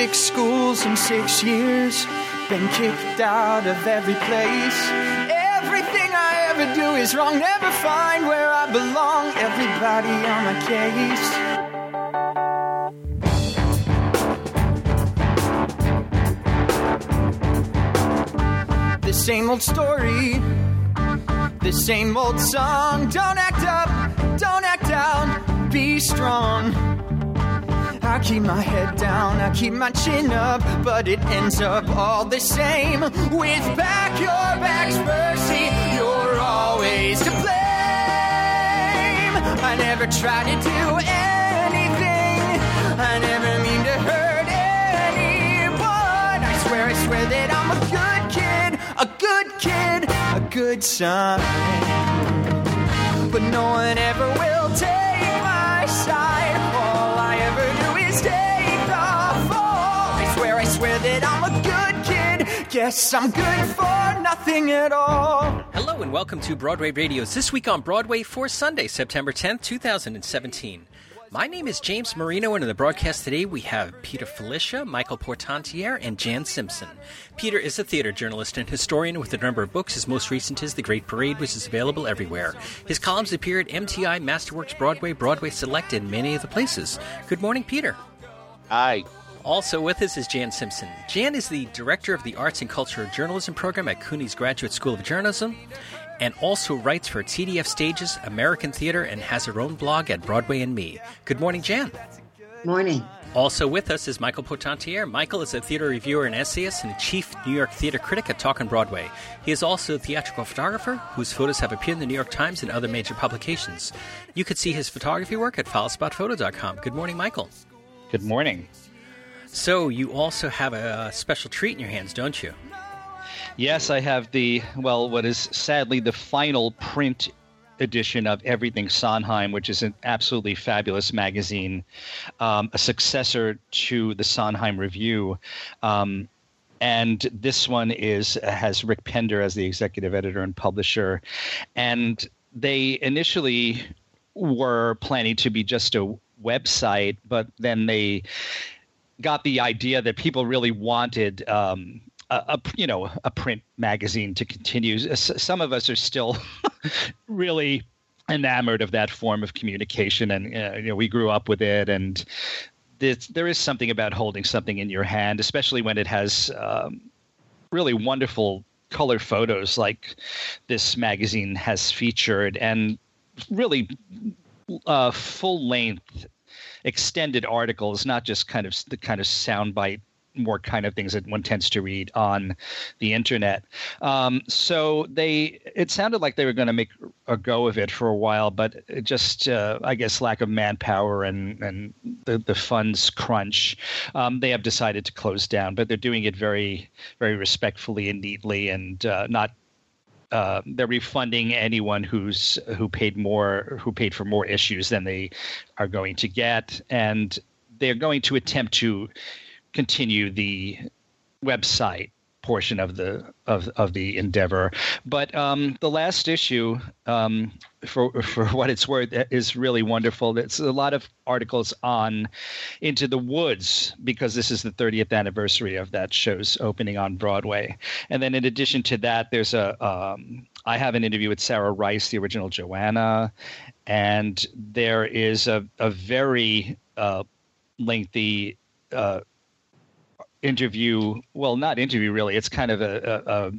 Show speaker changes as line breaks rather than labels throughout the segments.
six schools in six years. Been kicked out of every place. Everything I ever do is wrong. Never find where I belong. Everybody on my case. The same old story. The same old song. Don't act up. Don't act down. Be strong. I keep my head down, I keep my chin up, but it ends up all the same. With back your back's mercy, you're always to blame. I never try to do anything, I never mean to hurt anyone. I swear, I swear that I'm a good kid, a good kid, a good son. But no one ever will take Guess I'm good for nothing at all.
Hello and welcome to Broadway Radio's This Week on Broadway for Sunday, September 10th, 2017. My name is James Marino, and in the broadcast today we have Peter Filichia, Michael Portantiere, and Jan Simpson. Peter is a theater journalist and historian with a number of books. His most recent is The Great Parade, which is available everywhere. His columns appear at MTI, Masterworks Broadway, Broadway Select, and many other places. Good morning, Peter.
Hi.
Also with us is Jan Simpson. Jan is the director of the Arts and Culture Journalism program at CUNY's Graduate School of Journalism and also writes for TDF Stages, American Theater, and has her own blog at Broadway and Me. Good morning, Jan.
Morning.
Also with us is Michael Portantiere. Michael is a theater reviewer and essayist and a chief New York theater critic at Talk on Broadway. He is also a theatrical photographer whose photos have appeared in the New York Times and other major publications. You could see his photography work at follow.spotphoto.com. Good morning, Michael.
Good morning.
So, you also have a special treat in your hands, don't you?
Yes, I have the, well, what is sadly the final print edition of Everything Sondheim, which is an absolutely fabulous magazine, um, a successor to the Sondheim Review. Um, and this one is has Rick Pender as the executive editor and publisher. And they initially were planning to be just a website, but then they got the idea that people really wanted um, a, a, you know a print magazine to continue. Some of us are still really enamored of that form of communication, and uh, you know we grew up with it, and this, there is something about holding something in your hand, especially when it has um, really wonderful color photos like this magazine has featured, and really uh, full length extended articles, not just kind of the kind of soundbite more kind of things that one tends to read on the internet. Um, so they, it sounded like they were going to make a go of it for a while, but just, uh, I guess, lack of manpower and and the the funds crunch, um, they have decided to close down. But they're doing it very, very respectfully and neatly, and uh, not uh, they're refunding anyone who's who paid more who paid for more issues than they are going to get, and they're going to attempt to continue the website portion of the of of the endeavor. But um, the last issue, um, for for what it's worth, is really wonderful. It's a lot of articles on Into the Woods because this is the 30th anniversary of that show's opening on Broadway. And then in addition to that, there's a um, I have an interview with Sarah Rice, the original Joanna, and there is a a very uh, lengthy. Uh, interview well not interview really. It's kind of a, a, a,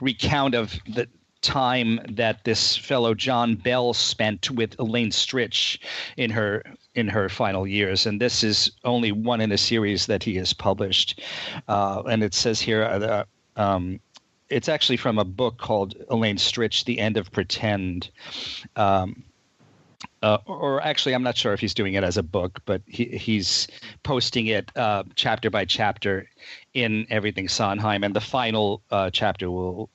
recount of the time that this fellow john bell spent with elaine stritch in her in her final years. And this is only one in a series that he has published. Uh, and it says here uh, um, it's actually from a book called elaine stritch the end of pretend. Um, uh, or actually, I'm not sure if he's doing it as a book, but he, he's posting it uh, chapter by chapter in everything Sondheim, and the final uh, chapter will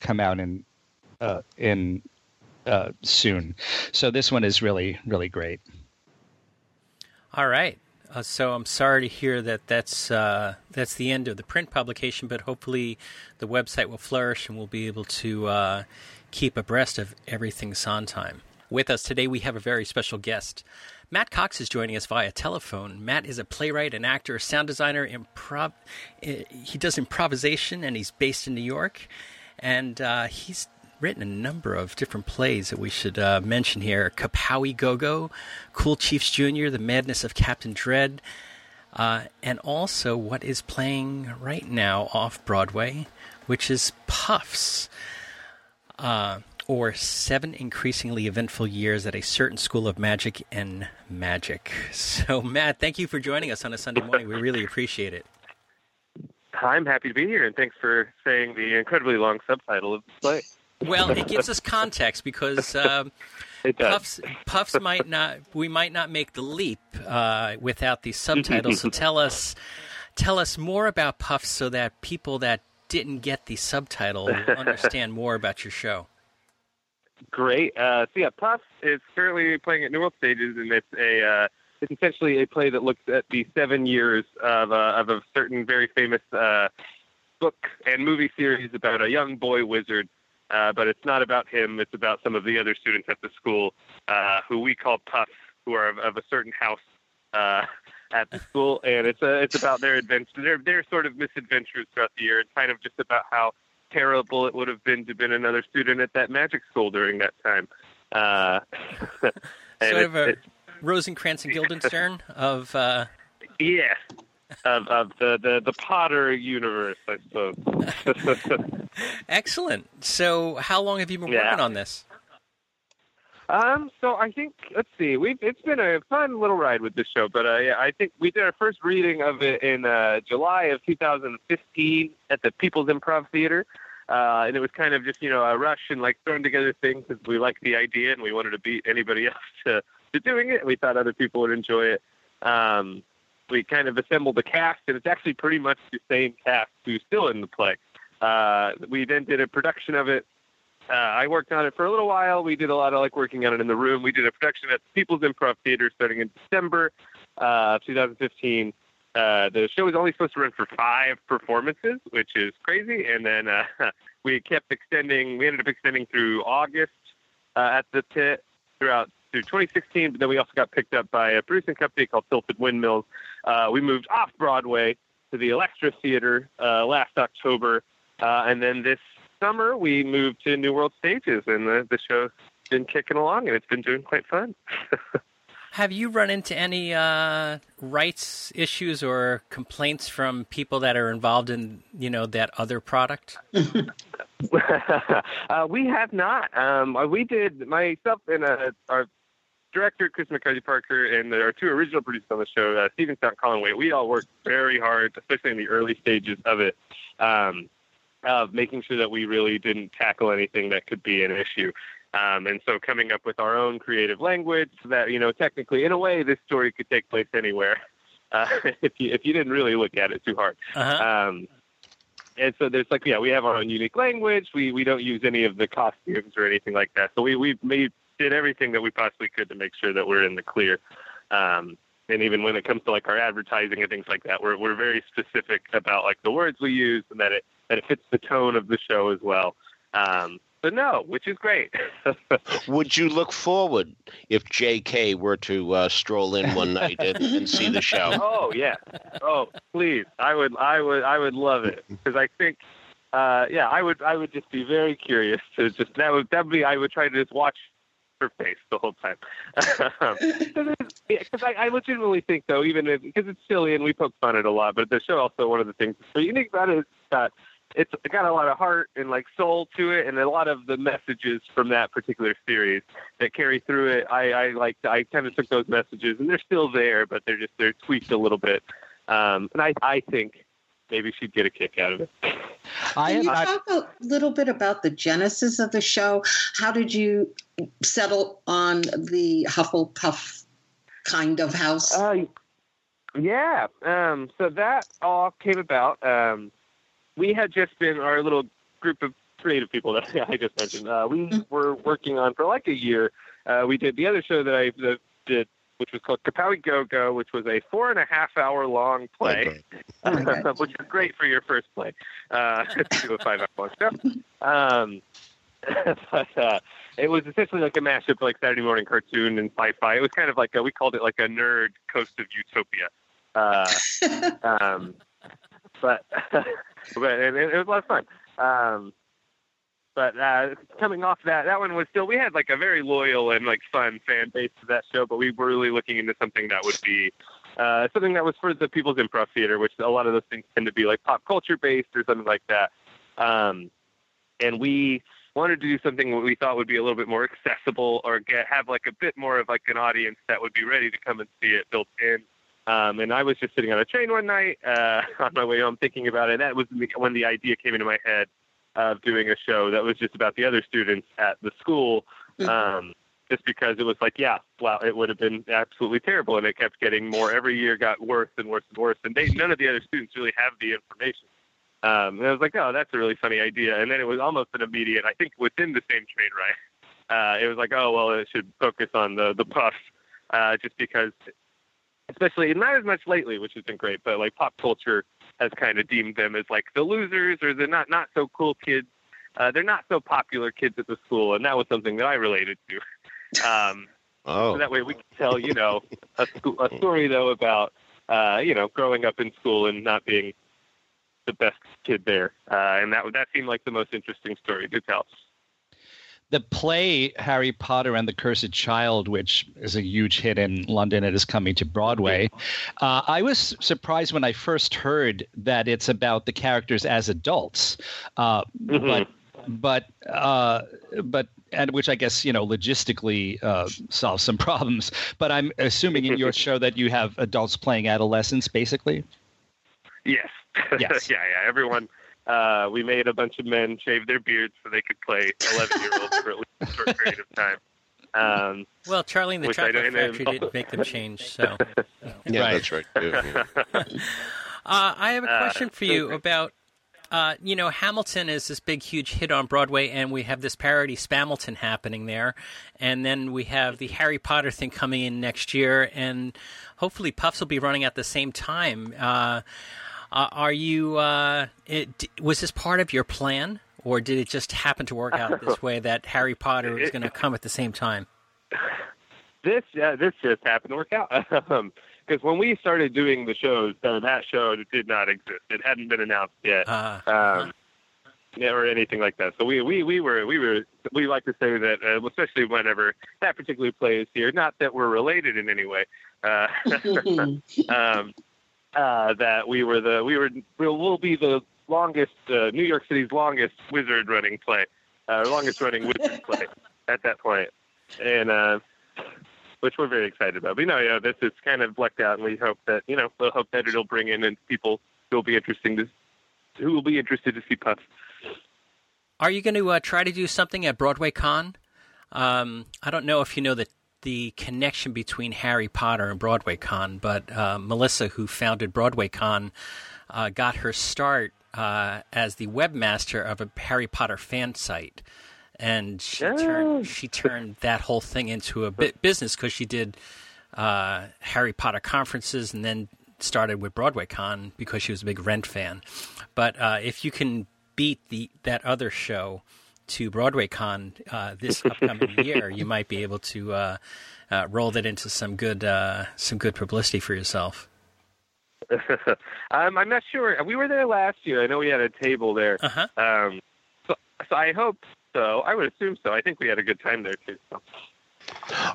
come out in uh, in uh, soon. So this one is really really great.
All right. Uh, so I'm sorry to hear that that's that's the end of the print publication, but hopefully the website will flourish and we'll be able to keep abreast of everything Sondheim. With us today, we have a very special guest. Matt Cox is joining us via telephone. Matt is a playwright, an actor, sound designer. Improv. Eh, he does improvisation, and he's based in New York. And uh, he's written a number of different plays that we should uh, mention here: Kapowie Go Go, Cool Chiefs Jr., The Madness of Captain Dread, uh, and also what is playing right now off Broadway, which is Puffs. Or seven increasingly eventful years at a certain school of magic and magic. So, Matt, thank you for joining us on a Sunday morning. We really appreciate it.
I'm happy to be here, and thanks for saying the incredibly long subtitle of the play.
Well, it gives us context because um, Puffs, Puffs might not, we might not make the leap uh, without the subtitles. so tell us, tell us more about Puffs, so that people that didn't get the subtitle will understand more about your show.
Great. Uh, so yeah, Puffs is currently playing at New World Stages, and it's a uh, it's essentially a play that looks at the seven years of, uh, of a certain very famous uh, book and movie series about a young boy wizard. Uh, but it's not about him. It's about some of the other students at the school uh, who we call Puffs, who are of, of a certain house uh, at the school, and it's a, it's about their adventures, their their sort of misadventures throughout the year, and kind of just about how terrible it would have been to have been another student at that magic school during that time. Uh,
sort of a Rosencrantz and Guildenstern of. Uh...
Yeah, of, of the, the, the Potter universe, I suppose.
Excellent. So, how long have you been yeah. working on this?
Um, so I think let's see, we've it's been a fun little ride with this show, but uh, yeah, I think we did our first reading of it in uh, July of 2015 at the People's Improv Theater, uh, and it was kind of just you know a rush and like throwing together things because we liked the idea and we wanted to beat anybody else to, to doing it. We thought other people would enjoy it. Um, we kind of assembled the cast, and it's actually pretty much the same cast who's still in the play. Uh, we then did a production of it uh, I worked on it for a little while. We did a lot of like working on it in the room. We did a production at the People's Improv Theater starting in December uh, 2015. Uh, the show was only supposed to run for five performances, which is crazy. And then uh, we kept extending. We ended up extending through August uh, at the pit throughout through 2016. But then we also got picked up by a producing company called Tilted Windmills. Uh, we moved off Broadway to the Elektra Theater uh, last October. Uh, and then this summer, we moved to New World Stages, and the, the show's been kicking along, and it's been doing quite fun.
Have you run into any uh, rights issues or complaints from people that are involved in, you know, that other product?
uh, we have not. Um, uh, we did myself and uh, our director Chris McCarthy Parker and our two original producers on the show, uh, Stephen Scott Conway. We all worked very hard, especially in the early stages of it, um, of making sure that we really didn't tackle anything that could be an issue. Um, and so coming up with our own creative language that, you know, technically, in a way, this story could take place anywhere uh, if, you, if you didn't really look at it too hard. Uh-huh. Um, and so there's like, yeah, we have our own unique language. We, we don't use any of the costumes or anything like that. So we, we made, did everything that we possibly could to make sure that we're in the clear. Um, and even when it comes to like our advertising and things like that, we're, we're very specific about like the words we use and that it, that it fits the tone of the show as well. Um, but no, which is great.
Would you look forward if J.K. were to uh, stroll in one night and, and, see the show?
Oh yeah, oh please, I would, I would, I would love it because I think, uh, yeah, I would, I would just be very curious to just that would that would be I would try to just watch her face the whole time. Because I, I legitimately think though, even because it's silly and we poke fun at it a lot, but the show also one of the things that's so unique about it is that it's got a lot of heart and like soul to it, and a lot of the messages from that particular series that carry through it. I, I like I kind of took those messages, and they're still there, but they're just they're tweaked a little bit. Um, and I I think maybe she'd get a kick out of it.
Can you talk a little bit about the genesis of the show? How did you settle on the Hufflepuff kind of house?
Uh, yeah, um, so that all came about. Um, we had just been our little group of creative people that I just mentioned. Uh, we mm-hmm. were working on for like a year. Uh, we did the other show that I that did, which was called Kapowie Go Go, which was a four and a half hour long play, oh which is great for your first play. Uh, to do a five hour long show. Um, but uh, it was essentially like a mashup of like Saturday morning cartoon and sci-fi. It was kind of like a, we called it like a nerd coast of utopia. Uh, um, but but it, it was a lot of fun. Um, but uh, coming off that, that one was still we had like a very loyal and like fun fan base to that show, but we were really looking into something that would be uh, something that was for the People's Improv Theater, which a lot of those things tend to be like pop culture based or something like that. Um, and we wanted to do something we thought would be a little bit more accessible or get have like a bit more of like an audience that would be ready to come and see it built in. Um, and I was just sitting on a train one night uh, on my way home thinking about it. And that was when the idea came into my head of doing a show that was just about the other students at the school. Mm-hmm. Um, just because it was like, yeah, wow, it would have been absolutely terrible. And it kept getting more every year, got worse and worse and worse. And they, none of the other students really have the information. Um, and I was like, oh, that's a really funny idea. And then it was almost an immediate, I think within the same train ride, uh, it was like, oh, well, it should focus on the, the puffs, uh, just because, especially not as much lately, which has been great, but like pop culture has kind of deemed them as like the losers or the not, not so cool kids. Uh, they're not so popular kids at the school. And that was something that I related to. Um,
oh.
So that way we can tell, you know, a, a story though about, uh, you know, growing up in school and not being the best kid there, uh, and that that seemed like the most interesting story to tell.
The play Harry Potter and the Cursed Child, which is a huge hit in London, it is coming to Broadway. Uh, I was surprised when I first heard that it's about the characters as adults, uh, mm-hmm. but but uh, but and which I guess you know logistically uh, solves some problems. But I'm assuming in your show that you have adults playing adolescents, basically.
Yes.
Yes.
yeah. Yeah. Everyone. Uh, we made a bunch of men shave their beards so they could play 11 year olds for at least a short period of time. Um,
well, Charlie and the Chocolate Factory didn't make them change, so.
yeah, right. that's right. uh,
I have a uh, question for you about uh, you know, Hamilton is this big, huge hit on Broadway, and we have this parody Spamilton happening there, and then we have the Harry Potter thing coming in next year, and hopefully Puffs will be running at the same time. Uh, are you? Uh, it, was this part of your plan, or did it just happen to work out this way that Harry Potter is going to come at the same time?
This, uh, this just happened to work out. um, because when we started doing the shows, uh, that show did not exist. It hadn't been announced yet, uh, um, or anything like that. So we, we, we were we were we like to say that, uh, especially whenever that particular play is here. Not that we're related in any way. Uh, um, uh, that we were the we were we'll, we'll be the longest uh, New York City's longest wizard running play, uh, longest running wizard play at that point, and uh, which we're very excited about. But you know, yeah, this is kind of blacked out, and we hope that you know, we'll hope that it'll bring in and people who will be interesting to who will be interested to see Puffs.
Are you going to uh, try to do something at Broadway Con? Um, I don't know if you know the the connection between Harry Potter and Broadway Con, but uh, Melissa, who founded Broadway Con, uh, got her start uh, as the webmaster of a Harry Potter fan site and she turned she turned that whole thing into a business because she did uh, Harry Potter conferences and then started with Broadway Con because she was a big Rent fan. But uh, if you can beat the that other show to Broadway Con uh, this upcoming year, you might be able to uh, uh, roll that into some good uh, some good publicity for yourself.
um, I'm not sure. We were there last year. I know we had a table there.
Uh-huh.
Um, so, so I hope so. I would assume so. I think we had a good time there too. So.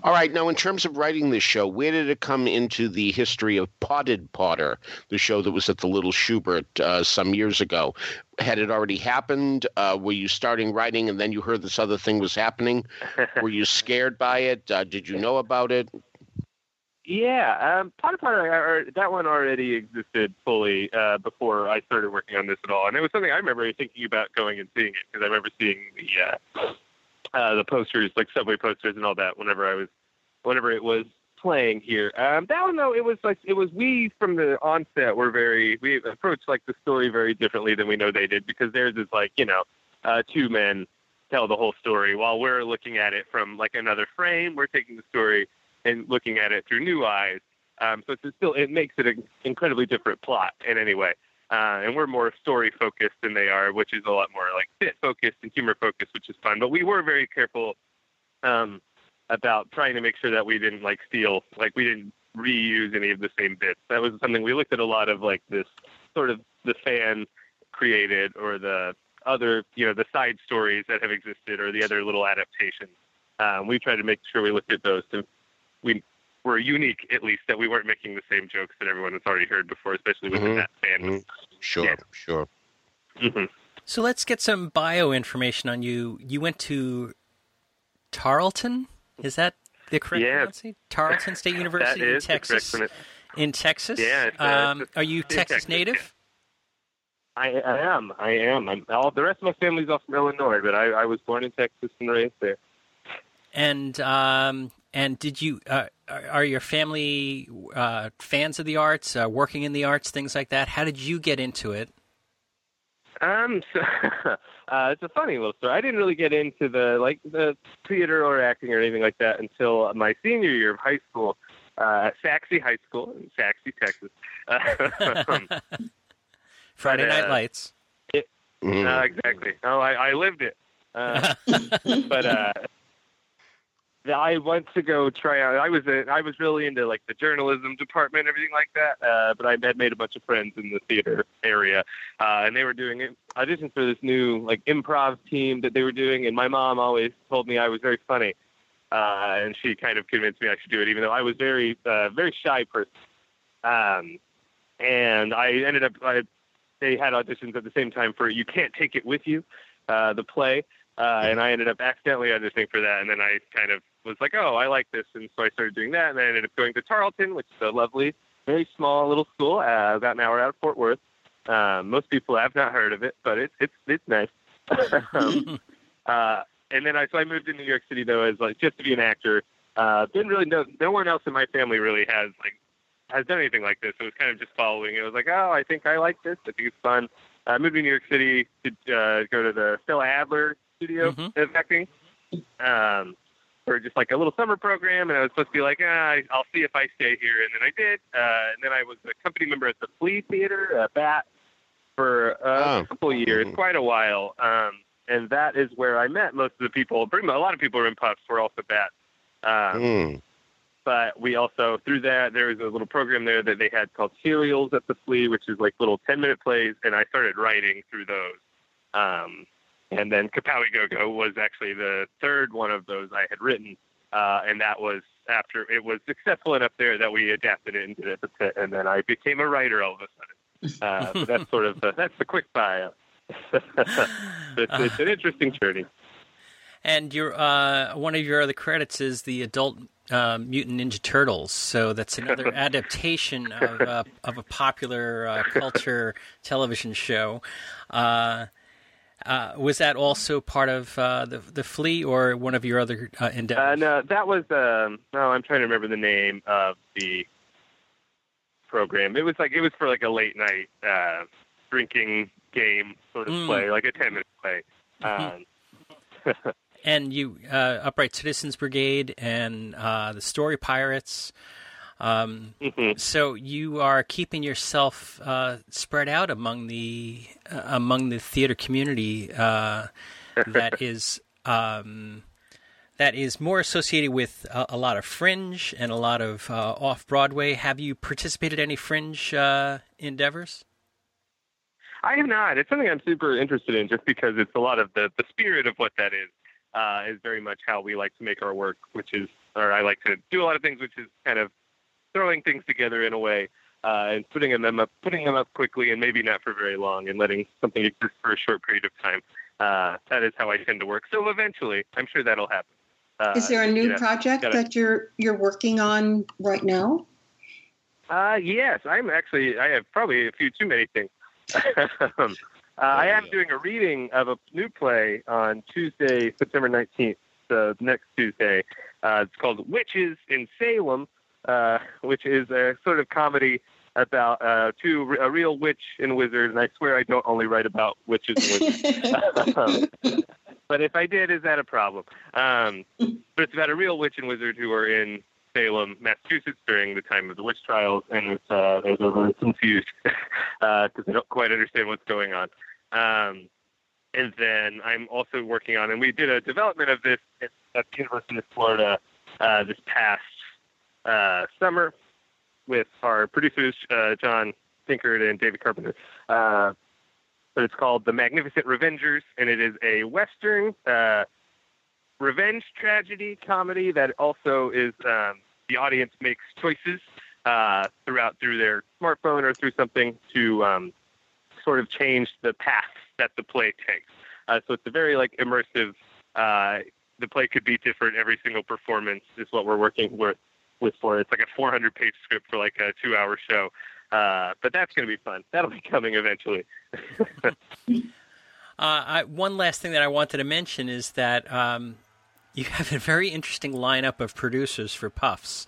All right. Now, in terms of writing this show, where did it come into the history of Potted Potter, the show that was at the Little Shubert uh, some years ago? Had it already happened? Uh, were you starting writing and then you heard this other thing was happening? were you scared by it? Uh, did you know about it?
Yeah, um, Potter Potter, that one already existed fully uh, before I started working on this at all, and it was something I remember thinking about going and seeing it because I remember seeing the uh, the posters, like subway posters and all that, whenever I was, whenever it was playing here. Um, that one though, it was like it was we from the onset were very we approached like the story very differently than we know they did because theirs is like you know uh, two men tell the whole story while we're looking at it from like another frame. We're taking the story and looking at it through new eyes. Um, so it's still it makes it an incredibly different plot in any way. Uh, and we're more story focused than they are, which is a lot more like bit focused and humor focused, which is fun. But we were very careful um, about trying to make sure that we didn't like steal, like we didn't reuse any of the same bits. That was something we looked at a lot of like this sort of the fan created or the other, you know, the side stories that have existed or the other little adaptations. Um, we tried to make sure we looked at those to we were unique, at least that we weren't making the same jokes that everyone has already heard before, especially within
Mhm.
that fan.
Mhm. Sure,
Yeah.
sure.
hmm
So let's get some bio information on you. You went to Tarleton. Is that the correct
Yeah.
pronunciation? Tarleton State University in
is the correct
Texas. In Texas.
Yeah, it's, uh,
um,
it's-
are you
it's
Texas
Texas,
native?
I, I am. I am. I'm, all the rest of my family's all from Illinois, but I, I was born in Texas and raised there.
And um, and did you uh, are your family uh, fans of the arts, uh, working in the arts, things like that? How did you get into it?
Um, so, uh, it's a funny little story. I didn't really get into the like the theater or acting or anything like that until my senior year of high school uh, at Sachse High School in Sachse, Texas. Um,
Friday
But, uh,
Night Lights.
Mhm.
uh, exactly. Oh, I, I lived it. Uh, but uh, I went to go try out. I was a, I was really into like the journalism department, everything like that. Uh, but I had made a bunch of friends in the theater area, uh, and they were doing auditions for this new like improv team that they were doing. And my mom always told me I was very funny, uh, and she kind of convinced me I should do it, even though I was very uh, very shy person. Um, and I ended up I, they had auditions at the same time for You Can't Take It With You, uh, the play. Uh, and I ended up accidentally auditioning for that. And then I kind of was like, oh, I like this. And so I started doing that. And I ended up going to Tarleton, which is a lovely, very small little school, uh, about an hour out of Fort Worth. Um, most people have not heard of it, but it's it's it's nice. um, uh, and then I so I moved to New York City though as like just to be an actor. Uh, didn't really know no one else in my family really has like has done anything like this. It was kind of just following. It was like, oh, I think I like this. I think it's fun. I moved to New York City to uh, go to the Stella Adler studio
Mhm.
of acting um, for just like a little summer program. And I was supposed to be like, ah, I'll see if I stay here. And then I did. Uh, and then I was a company member at the Flea Theater, uh, BAT, for uh,
Oh.
a couple years,
Mhm.
quite a while. Um, and that is where I met most of the people. Pretty much, a lot of people were in Puffs were also BAT. Um,
Mm.
but we also through that there was a little program there that they had called serials at the flea which is like little 10 minute plays and i started writing through those um, and then kapowie go go was actually the third one of those i had written uh, and that was after it was successful enough there that we adapted it into the pit and then i became a writer all of a sudden uh, so that's sort of the, that's the quick bio it's, it's an interesting journey
And your uh, one of your other credits is the adult uh, Mutant Ninja Turtles. So that's another adaptation of uh, of a popular uh, culture television show. Uh, uh, was that also part of uh, the the Flea or one of your other uh, endeavors?
Uh, no, that was um. No, I'm trying to remember the name of the program. It was like it was for like a late night uh, drinking game sort of
Mm.
play, like a ten minute play. Um,
and you uh, Upright Citizens Brigade and uh, the Story Pirates. Um,
mhm.
so you are keeping yourself uh, spread out among the uh, among the theater community uh, that is um, that is more associated with a, a lot of fringe and a lot of uh, off Broadway. Have you participated in any fringe uh, endeavors?
I have not. It's something I'm super interested in, just because it's a lot of the the spirit of what that is. Uh, is very much how we like to make our work, which is, or I like to do a lot of things, which is kind of throwing things together in a way uh, and putting them up, putting them up quickly, and maybe not for very long, and letting something exist for a short period of time. Uh, that is how I tend to work. So eventually, I'm sure that'll happen. Uh,
Is there a new
you know,
project
gotta-
that you're you're working on right now?
Uh, yes, I'm actually. I have probably a few too many things. um, uh, I am doing a reading of a new play on Tuesday, September 19th, so next Tuesday. Uh, it's called Witches in Salem, uh, which is a sort of comedy about uh, two a real witch and wizard. And I swear I don't only write about witches and wizards. But if I did, is that a problem? Um, but it's about a real witch and wizard who are in Salem, Massachusetts, during the time of the witch trials, and it's, uh, they're very confused because uh, they don't quite understand what's going on. Um, and then I'm also working on, and we did a development of this at, at the University of Florida uh, this past uh, summer with our producers, uh, John Pinkard and David Carpenter. Uh, but it's called The Magnificent Revengers, and it is a Western uh, revenge tragedy comedy that also is um, the audience makes choices uh, throughout through their smartphone or through something to um, sort of change the path that the play takes. Uh, so it's a very like immersive. The play could be different every single performance. Is what we're working with with for. It's like a 400 page script for like a two hour show. Uh, but that's going to be fun. That'll be coming eventually.
uh, I, one last thing that I wanted to mention is that um, you have a very interesting lineup of producers for Puffs.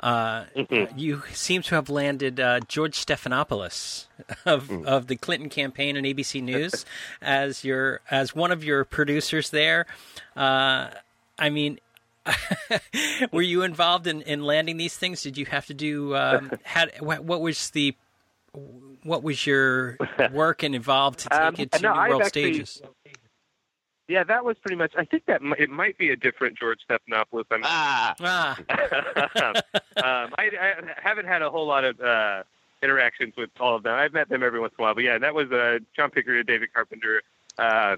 Uh, mm-hmm. You seem to have landed uh, George Stephanopoulos of mm. of the Clinton campaign and ABC News as your as one of your producers there. Uh, I mean, were you involved in, in landing these things? Did you have to do? Um, had what was the what was your work and involved to take um, it to no, new world actually, stages?
Yeah, that was pretty much. I think that it might be a different George Stephanopoulos. I'm,
ah, ah.
um, I, I, haven't had a whole lot of uh, interactions with all of them. I've met them every once in a while, but yeah, that was uh, John Pinkard and David Carpenter. Uh,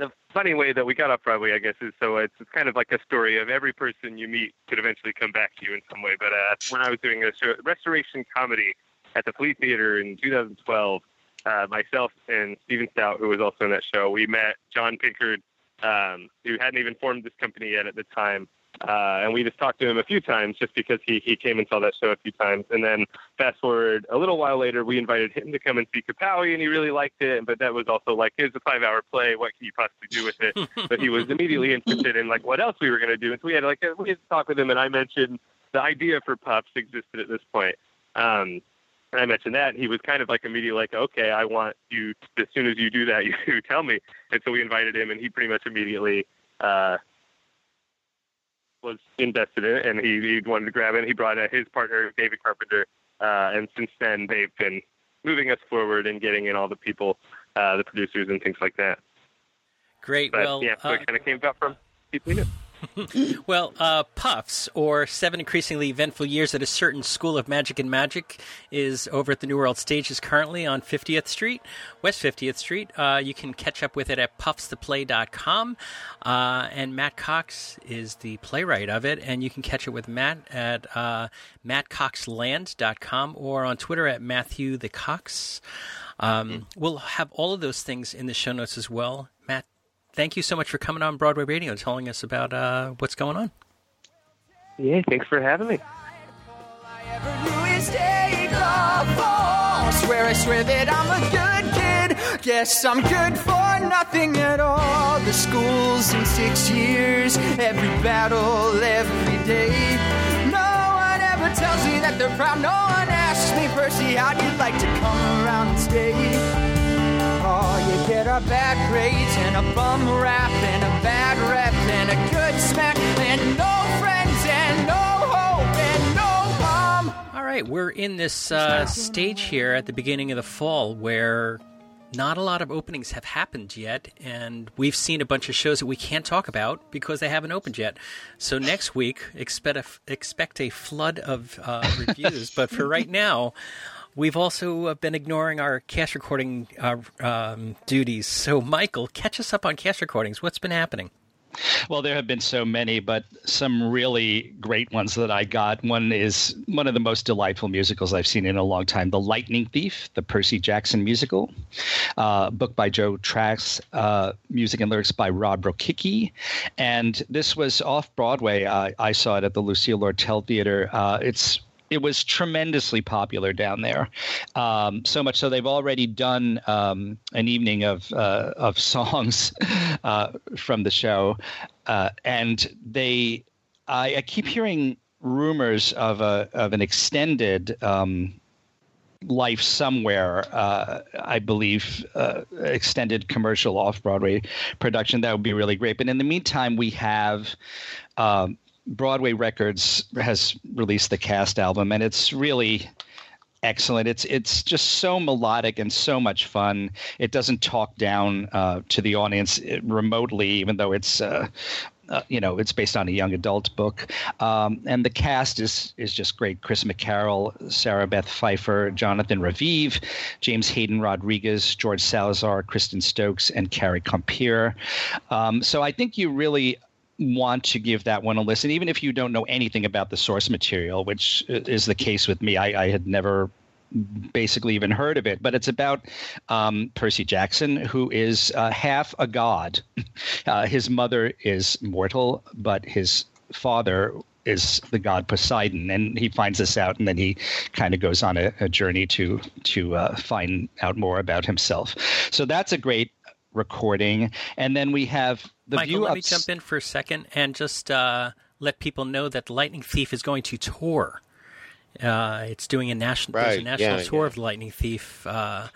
the funny way that we got off Broadway, I guess, is so it's, it's kind of like a story of every person you meet could eventually come back to you in some way. But uh, when I was doing a show, restoration comedy at the Flea Theater in 2012, uh, myself and Stephen Stout, who was also in that show, we met John Pinkard, um, who hadn't even formed this company yet at the time. Uh, and we just talked to him a few times just because he, he came and saw that show a few times. And then fast forward a little while later, we invited him to come and see Kapowie, and he really liked it. But that was also like, here's a five hour play. What can you possibly do with it? but he was immediately interested in like what else we were going to do. And so we had like, we had to talk with him, and I mentioned the idea for Puffs existed at this point. Um, and I mentioned that, and he was kind of like immediately like, okay, I want you, as soon as you do that, you tell me. And so we invited him, and he pretty much immediately uh, was invested in it, and he, he wanted to grab it. And he brought uh, his partner, David Carpenter, uh, and since then they've been moving us forward and getting in all the people, uh, the producers, and things like that.
Great.
But,
well,
yeah, so it uh, kind of came about from people we knew.
well, uh, Puffs, or Seven Increasingly Eventful Years at a Certain School of Magic and Magic, is over at the New World Stages currently on 50th Street, West 50th Street. Uh, you can catch up with it at puffstheplay.com. Uh, and Matt Cox is the playwright of it, and you can catch it with Matt at uh, mattcoxland.com or on Twitter at Matthew the Cox. Um, mm-hmm. We'll have all of those things in the show notes as well. Matt, thank you so much for coming on Broadway Radio and telling us about uh, what's going on.
Yeah, thanks for having me.
Swear I swear that I'm a good kid. Guess I'm good for nothing at all. The school's in six years, every battle, every day. No one ever tells me that they're proud. No one asks me, Percy, how'd you like to come around and stay? All you get are bad grades and a bum rap and a bad rep and a good smack and no friends and no hope and no mom.
All right, we're in this uh, stage here at the beginning of the fall where not a lot of openings have happened yet, and we've seen a bunch of shows that we can't talk about because they haven't opened yet. So next week, expect a, expect a flood of uh, reviews. but for right now, We've also uh, been ignoring our cast recording uh, um, duties. So, Michael, catch us up on cast recordings. What's been happening?
Well, there have been so many, but some really great ones that I got. One is one of the most delightful musicals I've seen in a long time The Lightning Thief, the Percy Jackson musical, uh, book by Joe Tracz, uh, music and lyrics by Rob Rokicki. And this was off Broadway. Uh, I saw it at the Lucille Lortel Theater. Uh, it's it was tremendously popular down there. Um, so much so they've already done um, an evening of uh, of songs uh, from the show, uh, and they. I, I, keep hearing rumors of a of an extended. Um, life somewhere uh, i believe uh, extended commercial off broadway production that would be really great but in the meantime we have um, Broadway Records has released the cast album, and it's really excellent. It's it's just so melodic and so much fun. It doesn't talk down uh, to the audience remotely, even though it's. Uh, uh, you know, it's based on a young adult book, um, and the cast is is just great. Chris McCarrell, Sarah Beth Pfeiffer, Jonathan Raviv, James Hayden Rodriguez, George Salazar, Kristin Stokes, and Carrie Compere. Um, so I think you really want to give that one a listen, even if you don't know anything about the source material, which is the case with me. I, I had never basically even heard of it, but it's about um, Percy Jackson, who is uh, half a god. Uh, his mother is mortal, but his father is the god Poseidon, and he finds this out, and then he kind of goes on a, a, journey to to uh, find out more about himself. So that's a great recording, and then we have the
Michael,
view.
Let
ups-
me jump in for a second and just uh, let people know that Lightning Thief is going to tour. Uh, it's doing a national
right.
a national
yeah,
tour
yeah.
of the Lightning Thief uh,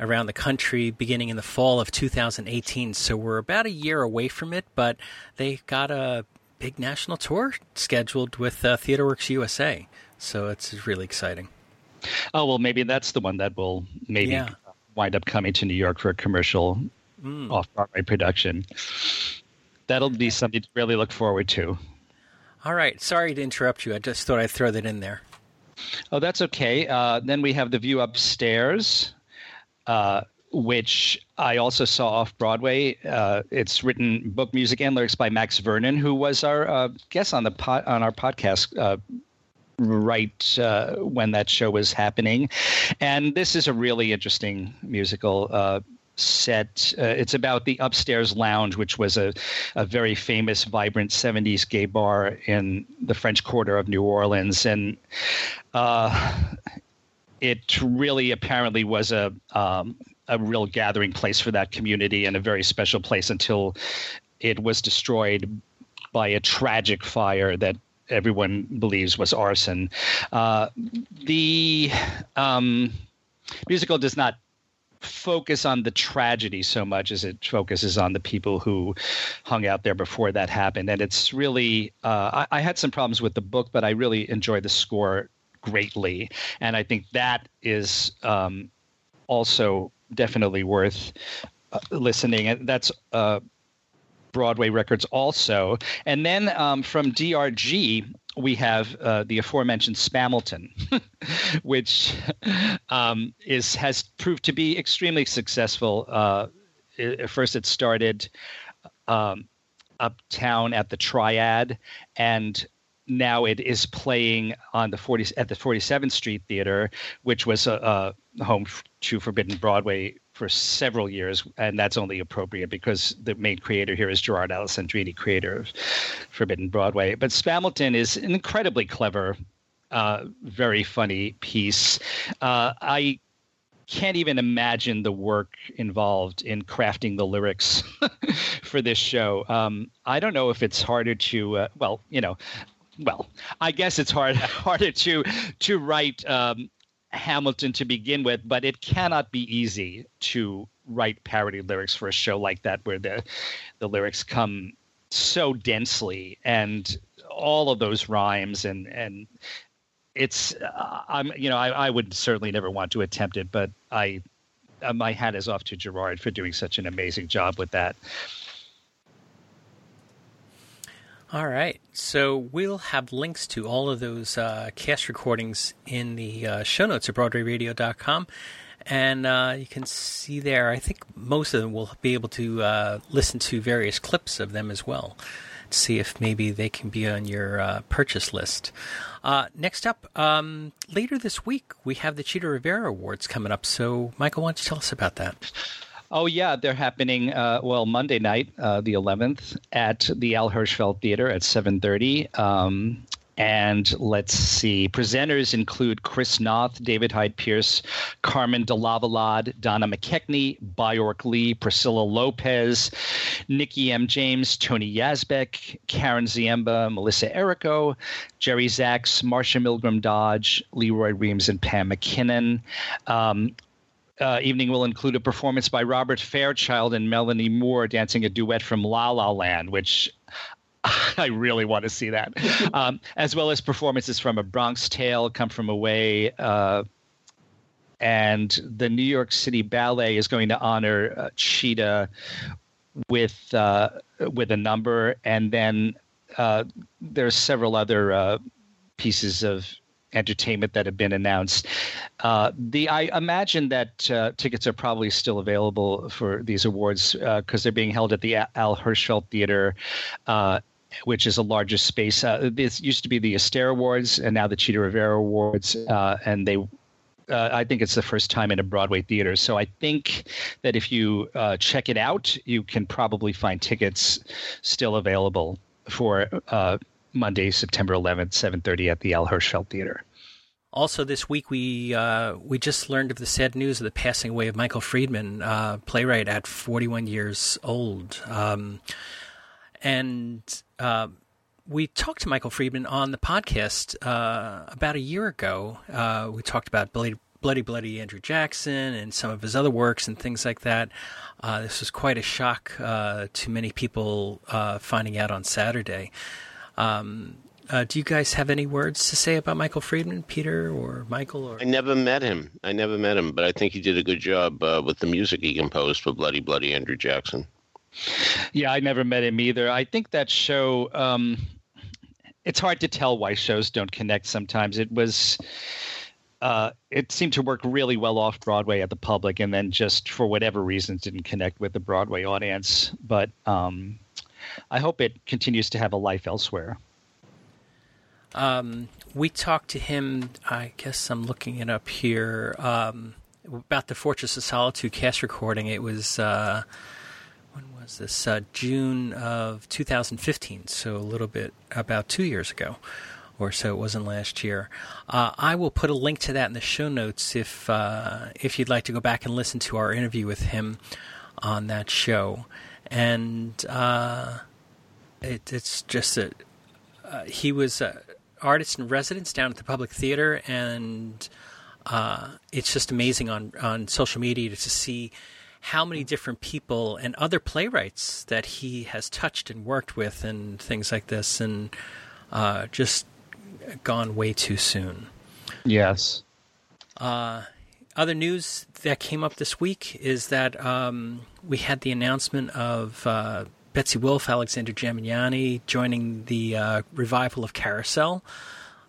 around the country, beginning in the fall of 2018. So we're about a year away from it, but they got a big national tour scheduled with uh, TheaterWorks USA. So it's really exciting.
Oh well, maybe that's the one that will maybe
Yeah.
wind up coming to New York for a commercial
Mm.
off Broadway production. That'll be something to really look forward to.
All right. Sorry to interrupt you. I just thought I'd throw that in there.
Oh, that's okay. Uh, then we have the view upstairs, uh, which I also saw off Broadway. Uh, it's written book, music, and lyrics by Max Vernon, who was our uh, guest on the on our podcast. Uh, right uh, when that show was happening, and this is a really interesting musical. Uh, set. Uh, it's about the upstairs lounge, which was a, a very famous, vibrant 70s gay bar in the French Quarter of New Orleans. And uh, it really apparently was a, um, a real gathering place for that community and a very special place until it was destroyed by a tragic fire that everyone believes was arson. Uh, the um, musical does not focus on the tragedy so much as it focuses on the people who hung out there before that happened. And it's really, uh, I, I, had some problems with the book, but I really enjoy the score greatly. And I think that is um, also definitely worth uh, listening. And that's uh, Broadway Records also. And then um, from DRG, we have uh, the aforementioned Spamilton, which um, is has proved to be extremely successful. Uh, at first, it started um, uptown at the Triad, and now it is playing on the 40 at the 47th Street Theater, which was a, a home to Forbidden Broadway for several years, and that's only appropriate because the main creator here is Gerard Alessandrini, creator of Forbidden Broadway. But Spamilton is an incredibly clever, uh, very funny piece. Uh, I can't even imagine the work involved in crafting the lyrics for this show. Um, I don't know if it's harder to, uh, well, you know, well, I guess it's hard harder to to write um, Hamilton to begin with, but it cannot be easy to write parody lyrics for a show like that where the the lyrics come so densely and all of those rhymes and and it's uh, I'm you know I, I would certainly never want to attempt it, but I uh, my hat is off to Gerard for doing such an amazing job with that.
All right. So we'll have links to all of those uh, cast recordings in the uh, show notes at BroadwayRadio.com. And uh, you can see there, I think most of them will be able to uh, listen to various clips of them as well to see if maybe they can be on your uh, purchase list. Uh, next up, um, later this week, we have the Chita Rivera Awards coming up. So, Michael, why don't you tell us about that?
Oh yeah, they're happening. Uh, well, Monday night, uh, the 11th, at the Al Hirschfeld Theater at 7:30. Um, and let's see, presenters include Chris Noth, David Hyde Pierce, Carmen de Lavallade, Donna McKechnie, Baayork Lee, Priscilla Lopez, Nikki M. James, Tony Yazbeck, Karen Ziemba, Melissa Errico, Jerry Zaks, Marcia Milgrom Dodge, Lee Roy Reams, and Pam MacKinnon. Um, uh, evening will include a performance by Robert Fairchild and Melanie Moore dancing a duet from La La Land, which I really want to see that, um, as well as performances from A Bronx Tale, Come From Away, uh, and the New York City Ballet is going to honor uh, Chita with uh, with a number, and then uh, there's several other uh, pieces of entertainment that have been announced. Uh, the I imagine that uh, tickets are probably still available for these awards because they're being held at the Al Hirschfeld Theater. which is a larger space. this used to be the Astaire Awards, and now the Chita Rivera Awards, and they uh, I think it's the first time in a Broadway theater. So I think that if you uh, check it out, you can probably find tickets still available for uh, Monday, September 11th, 7:30 at the Al Hirschfeld Theater.
Also, this week we uh, we just learned of the sad news of the passing away of Michael Friedman, uh, playwright at 41 years old, um, and uh, we talked to Michael Friedman on the podcast uh, about a year ago. Uh, we talked about Bloody, Bloody Bloody Andrew Jackson and some of his other works and things like that. Uh, this was quite a shock uh, to many people uh, finding out on Saturday. Um, uh, do you guys have any words to say about Michael Friedman, Peter or Michael? Or
I never met him. I never met him, but I think he did a good job with the music he composed for Bloody Bloody Andrew Jackson.
Yeah, I never met him either. I think that show. Um, it's hard to tell why shows don't connect. Sometimes it was. Uh, it seemed to work really well off Broadway at the public, and then just for whatever reasons didn't connect with the Broadway audience. But um, I hope it continues to have a life elsewhere.
Um, we talked to him. I guess I'm looking it up here um, about the Fortress of Solitude cast recording. It was. Uh, when was this uh, June of 2015, so a little bit about two years ago or so. It wasn't last year. Uh, I will put a link to that in the show notes if uh, if you'd like to go back and listen to our interview with him on that show. And uh, it, it's just that uh, he was an artist in residence down at the Public Theater, and uh, it's just amazing on on social media to see how many different people and other playwrights that he has touched and worked with and things like this, and uh, just gone way too soon.
Yes.
Uh, other news that came up this week is that um, we had the announcement of uh, Betsy Wolfe, Alexander Gemignani joining the uh, revival of Carousel,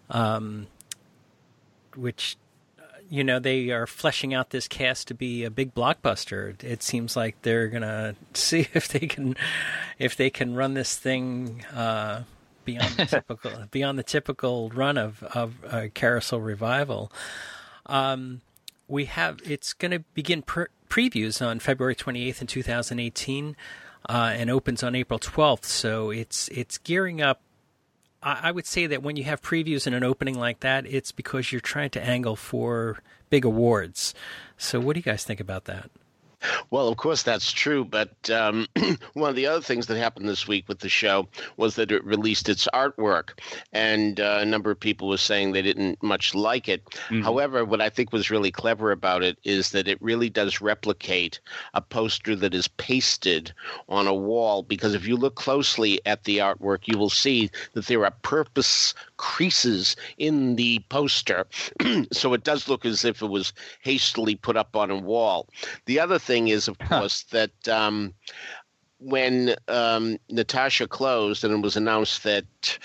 um, which you know they are fleshing out this cast to be a big blockbuster. It seems like they're gonna see if they can if they can run this thing uh, beyond the typical beyond the typical run of of carousel revival. Um, we have it's going to begin pre- previews on February 28th in 2018 uh, and opens on April 12th. So it's it's gearing up I would say that when you have previews in an opening like that, it's because you're trying to angle for big awards. So, what do you guys think about that?
Well, of course, that's true. But um, one of the other things that happened this week with the show was that it released its artwork. And uh, a number of people were saying they didn't much like it. Mm-hmm. However, what I think was really clever about it is that it really does replicate a poster that is pasted on a wall. Because if you look closely at the artwork, you will see that there are purpose creases in the poster. so it does look as if it was hastily put up on a wall. The other thing is, of course, that um, when um, Natasha closed and it was announced that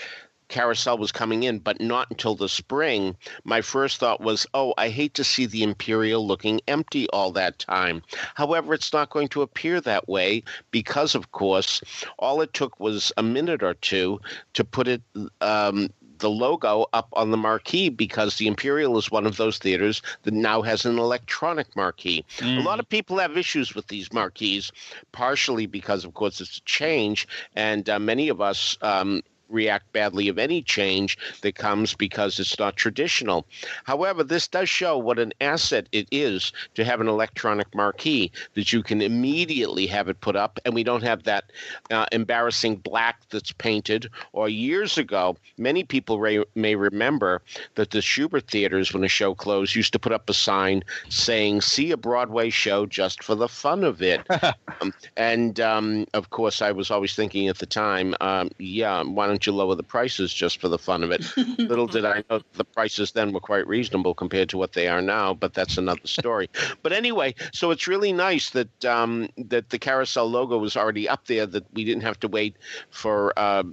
Carousel was coming in, but not until the spring, my first thought was, oh, I hate to see the Imperial looking empty all that time. However, it's not going to appear that way because, of course, all it took was a minute or two to put it um, the logo up on the marquee because the Imperial is one of those theaters that now has an electronic marquee. Mm. A lot of people have issues with these marquees, partially because, of course, it's a change, and uh, many of us. Um, react badly of any change that comes because it's not traditional. However, this does show what an asset it is to have an electronic marquee that you can immediately have it put up, and we don't have that uh, embarrassing black that's painted. Or years ago, many people may, may remember that the Shubert theaters, when a show closed, used to put up a sign saying, See a Broadway show just for the fun of it. um, and um, of course, I was always thinking at the time, um, yeah, why don't you lower the prices just for the fun of it? Little did I know the prices then were quite reasonable compared to what they are now, but that's another story. but anyway, so it's really nice that um, that the carousel logo was already up there, that we didn't have to wait for. Uh,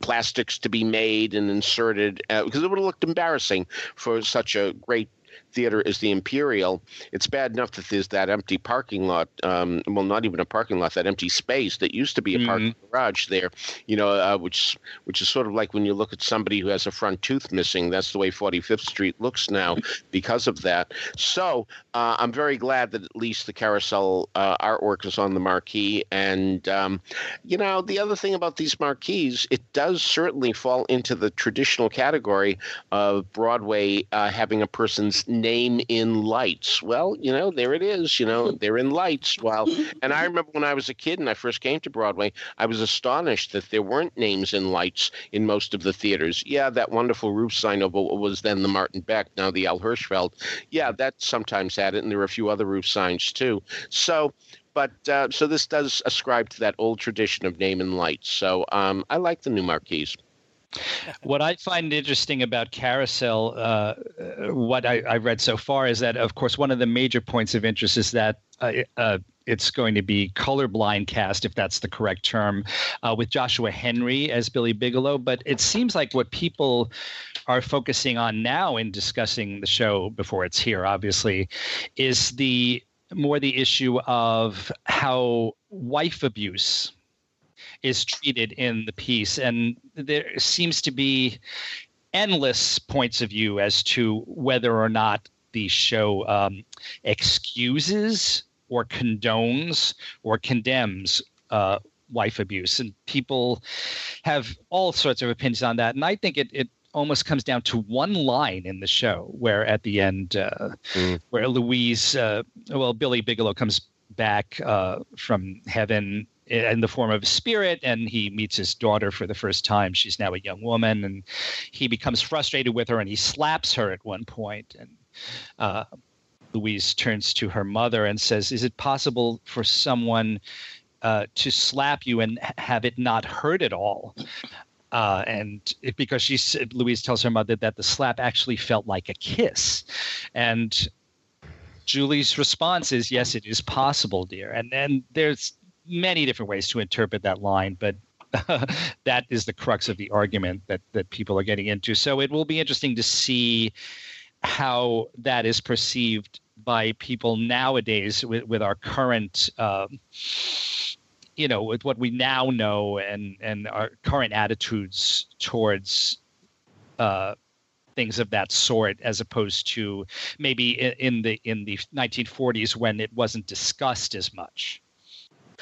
plastics to be made and inserted uh, because it would have looked embarrassing for such a great theater is the Imperial, it's bad enough that there's that empty parking lot. Um, well, not even a parking lot, that empty space that used to be a mm-hmm. parking garage there. You know, uh, which which is sort of like when you look at somebody who has a front tooth missing. That's the way 45th Street looks now because of that. So uh, I'm very glad that at least the carousel uh, artwork is on the marquee. And um, you know, the other thing about these marquees, it does certainly fall into the traditional category of Broadway uh, having a person's name in lights. Well, you know, there it is. You know, they're in lights. Well, and I remember when I was a kid and I first came to Broadway, I was astonished that there weren't names in lights in most of the theaters. Yeah, that wonderful roof sign of what was then the Martin Beck, now the Al Hirschfeld. Yeah, that sometimes had it, and there were a few other roof signs too. So but uh, so this does ascribe to that old tradition of name and lights. So um, I like the new marquees.
What I find interesting about Carousel, uh, what I, have read so far, is that, of course, one of the major points of interest is that uh, uh, it's going to be colorblind cast, if that's the correct term, uh, with Joshua Henry as Billy Bigelow. But it seems like what people are focusing on now in discussing the show before it's here, obviously, is the more the issue of how wife abuse is treated in the piece. And there seems to be endless points of view as to whether or not the show um, excuses or condones or condemns uh, wife abuse. And people have all sorts of opinions on that. And I think it, it almost comes down to one line in the show where at the end, uh, mm. where Louise, uh, well, Billy Bigelow comes back uh, from heaven in the form of a spirit and he meets his daughter for the first time. She's now a young woman and he becomes frustrated with her and he slaps her at one point and uh, louise turns to her mother and says is it possible for someone uh, to slap you and have it not hurt at all? Uh, and it, because she louise tells her mother that the slap actually felt like a kiss. And Julie's response is, "Yes, it is possible, dear." And then there's many different ways to interpret that line, but that is the crux of the argument that that people are getting into. So it will be interesting to see how that is perceived by people nowadays with, with our current um, you know with what we now know and and our current attitudes towards uh, things of that sort as opposed to maybe in, in the in the 1940s when it wasn't discussed as much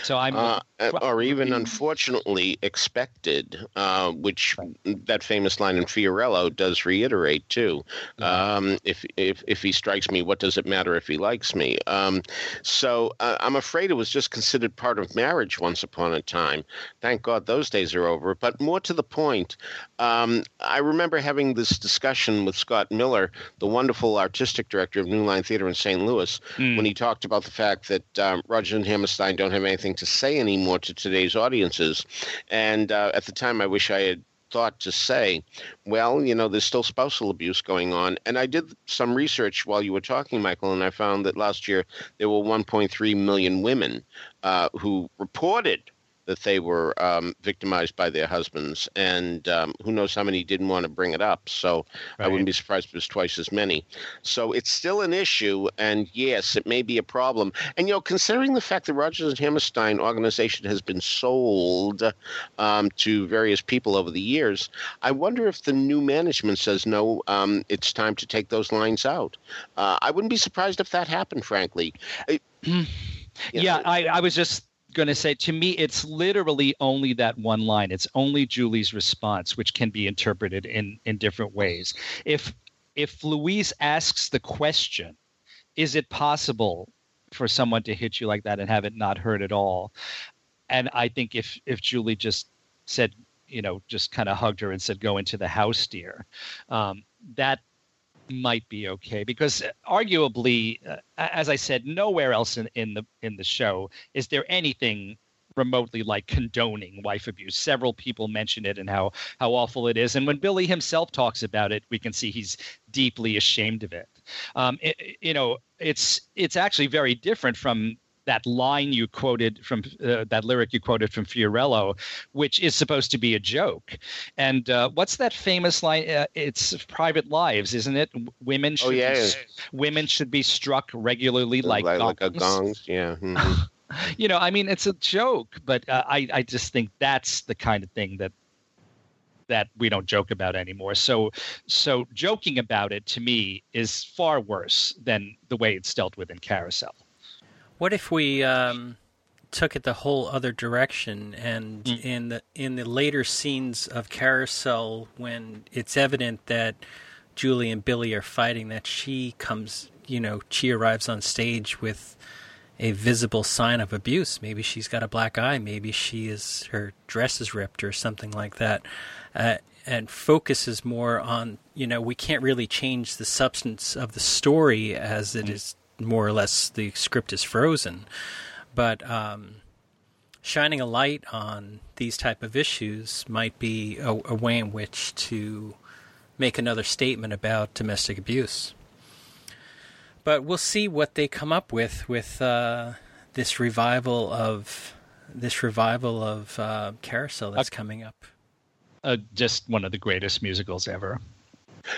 so I'm, uh,
or even unfortunately expected, uh, which right. that famous line in Fiorello does reiterate too. Um, if if if he strikes me, what does it matter if he likes me? Um, so uh, I'm afraid it was just considered part of marriage once upon a time. Thank God those days are over. But more to the point, um, I remember having this discussion with Scott Miller, the wonderful artistic director of New Line Theater in St. Louis, mm. when he talked about the fact that um, Rodgers and Hammerstein don't have anything to say anymore to today's audiences. And uh, at the time, I wish I had thought to say, well, you know, there's still spousal abuse going on. And I did some research while you were talking, Michael, and I found that last year there were 1.3 million women uh, who reported that they were um, victimized by their husbands, and um, who knows how many didn't want to bring it up. So right. I wouldn't be surprised if it was twice as many. So it's still an issue, and yes, it may be a problem. And you know, considering the fact that Rodgers and Hammerstein organization has been sold um, to various people over the years, I wonder if the new management says no, um, it's time to take those lines out. Uh, I wouldn't be surprised if that happened, frankly. It,
yeah, I, I was just going to say to me it's literally only that one line. It's only julie's response which can be interpreted in in different ways. If if louise asks the question is it possible for someone to hit you like that and have it not hurt at all? And i think if if julie just said you know just kind of hugged her and said go into the house dear um, that might be okay because arguably, uh, as I said, nowhere else in, in the in the show is there anything remotely like condoning wife abuse. Several people mention it and how how awful it is. And when Billy himself talks about it, we can see he's deeply ashamed of it. Um, it you know, it's it's actually very different from that line you quoted from uh, that lyric you quoted from Fiorello, which is supposed to be a joke. And uh, what's that famous line? Uh, it's "Private Lives," isn't it? Women
oh, should oh, yeah.
be, women should be struck regularly like
like,
gongs.
like gongs. Yeah. Mm-hmm.
you know, I mean, it's a joke, but uh, I I just think that's the kind of thing that that we don't joke about anymore. So so joking about it to me is far worse than the way it's dealt with in Carousel.
What if we um, took it the whole other direction and mm. in the in the later scenes of Carousel when it's evident that Julie and Billy are fighting that she comes, you know, she arrives on stage with a visible sign of abuse. Maybe she's got a black eye. Maybe she is her dress is ripped or something like that. Uh, and focuses more on you know we can't really change the substance of the story as it mm. is more or less the script is frozen. But um, shining a light on these type of issues might be a, a way in which to make another statement about domestic abuse. But we'll see what they come up with with uh, this revival of this revival of uh, Carousel that's coming up.
Uh, just one of the greatest musicals ever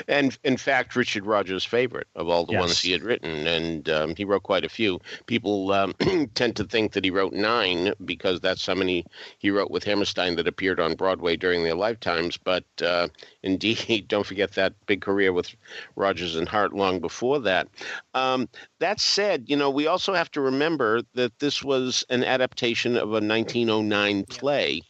and in fact, Richard Rodgers' favorite of all the yes. ones he had written, and um, he wrote quite a few. People um, tend to think that he wrote nine because that's how many he wrote with Hammerstein that appeared on Broadway during their lifetimes. But uh, indeed, don't forget that big career with Rodgers and Hart long before that. Um, that said, you know, we also have to remember that this was an adaptation of a 1909 play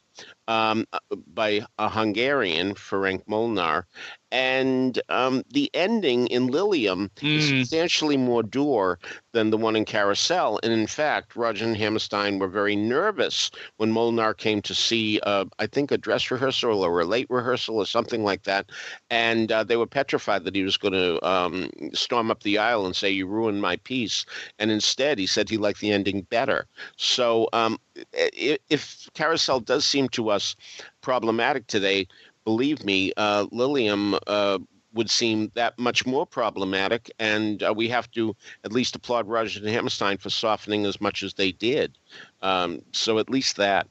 um, uh, by a Hungarian, Ferenc Molnár, and um, the ending in Liliom mm. is substantially more dour than the one in Carousel. And in fact, Roger and Hammerstein were very nervous when Molnár came to see, uh, I think, a dress rehearsal or a late rehearsal or something like that. And uh, they were petrified that he was going to um, storm up the aisle and say, You ruined my piece. And instead, he said he liked the ending better. So um, if Carousel does seem to us problematic today, believe me, uh, Liliom uh, would seem that much more problematic, and uh, we have to at least applaud Roger and Hammerstein for softening as much as they did. Um, so at least that.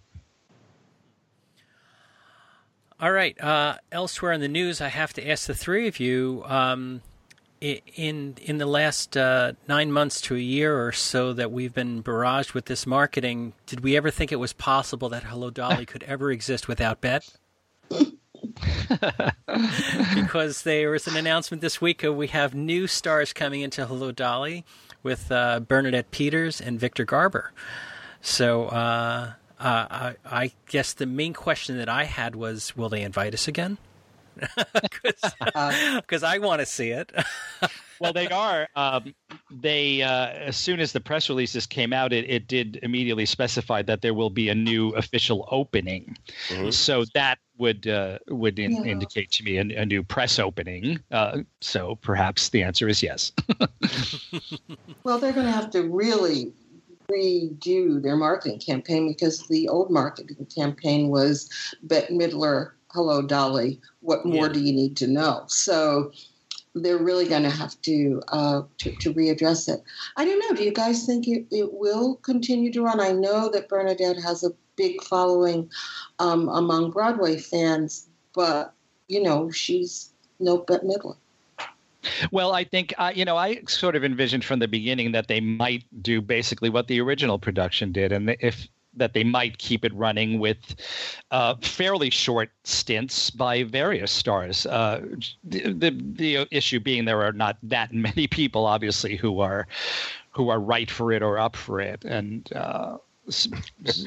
All right. Uh, elsewhere in the news, I have to ask the three of you. Um, in in the last uh, nine months to a year or so that we've been barraged with this marketing, did we ever think it was possible that Hello Dolly could ever exist without Bette? because there was an announcement this week of we have new stars coming into Hello Dolly with uh, Bernadette Peters and Victor Garber. So uh, uh, I, I, guess the main question that I had was, will they invite us again? Because I want to see it.
well, they are. Um, they uh, as soon as the press releases came out, it, it did immediately specify that there will be a new official opening. Mm-hmm. So that would uh, would in, yeah. indicate to me a, a new press opening. Uh, so perhaps the answer is yes.
well, they're going to have to really redo their marketing campaign because the old marketing campaign was Bette Midler, hello Dolly, what more yeah. do you need to know? So they're really going to have to, uh, to, to readdress it. I don't know. Do you guys think it, it will continue to run? I know that Bernadette has a big following um, among Broadway fans, but you know she's no Bette Midler.
Well, I think uh, you know I sort of envisioned from the beginning that they might do basically what the original production did, and if that they might keep it running with uh, fairly short stints by various stars. Uh, the, the, the issue being there are not that many people, obviously, who are who are right for it or up for it, and uh,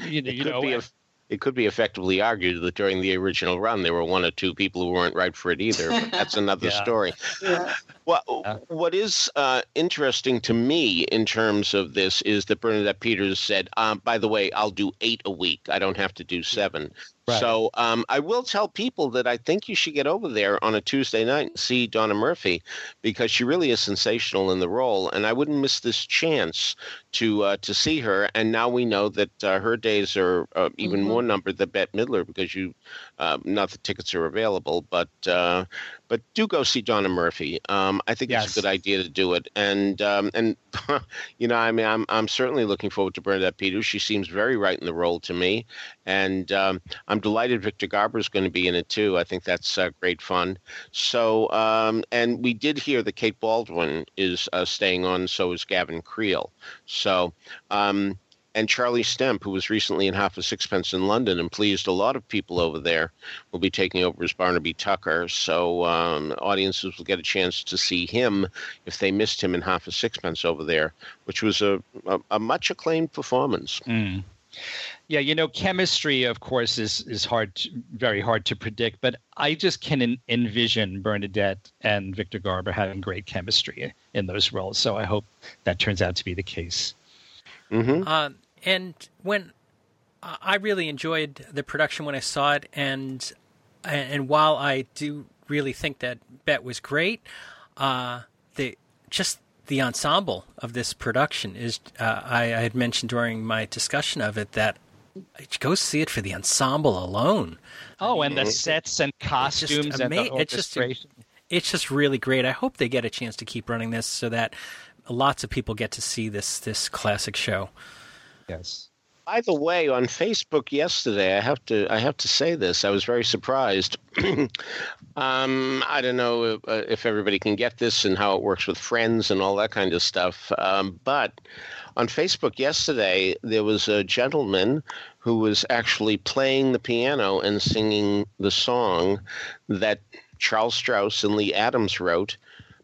you, you know,
a, it could be effectively argued that during the original run there were one or two people who weren't right for it either. But that's another
Yeah.
story.
Yeah.
Well,
Yeah.
what is uh, interesting to me in terms of this is that Bernadette Peters said, um, "By the way, I'll do eight a week. I don't have to do seven.
Right.
So um, I will tell people that I think you should get over there on a Tuesday night and see Donna Murphy because she really is sensational in the role, and I wouldn't miss this chance to uh, to see her. And now we know that uh, her days are uh, even
Mhm.
more numbered than Bette Midler because you, uh, not the tickets are available, but uh, but do go see Donna Murphy. Um, I think
Yes.
it's a good idea to do it, and um, and you know, I mean, I'm I'm certainly looking forward to Bernadette Peters. She seems very right in the role to me, and um, I'm delighted Victor Garber is going to be in it too. I think that's uh, great fun. So, um, and we did hear that Kate Baldwin is uh, staying on. So is Gavin Creel. So. Um, and Charlie Stemp, who was recently in Half a Sixpence in London and pleased a lot of people over there, will be taking over as Barnaby Tucker. So um, audiences will get a chance to see him if they missed him in Half a Sixpence over there, which was a, a, a much acclaimed performance.
Mm. Yeah, you know, chemistry, of course, is is hard, to, very hard to predict. But I just can en- envision Bernadette and Victor Garber having great chemistry in those roles. So I hope that turns out to be the case.
hmm
Um, and when I I really enjoyed the production when I saw it, and and while I do really think that Bette was great, uh, the just the ensemble of this production is uh, I, I had mentioned during my discussion of it that go see it for the ensemble alone.
Oh, and the sets and costumes and the
ama- it's just-
orchestration.
It's just really great. I hope they get a chance to keep running this so that lots of people get to see this this classic show.
yes.
By the way, on Facebook yesterday, I have to I have to say this. I was very surprised. um, I don't know if, uh, if everybody can get this and how it works with friends and all that kind of stuff. Um, but on Facebook yesterday, there was a gentleman who was actually playing the piano and singing the song that Charles Strouse and Lee Adams wrote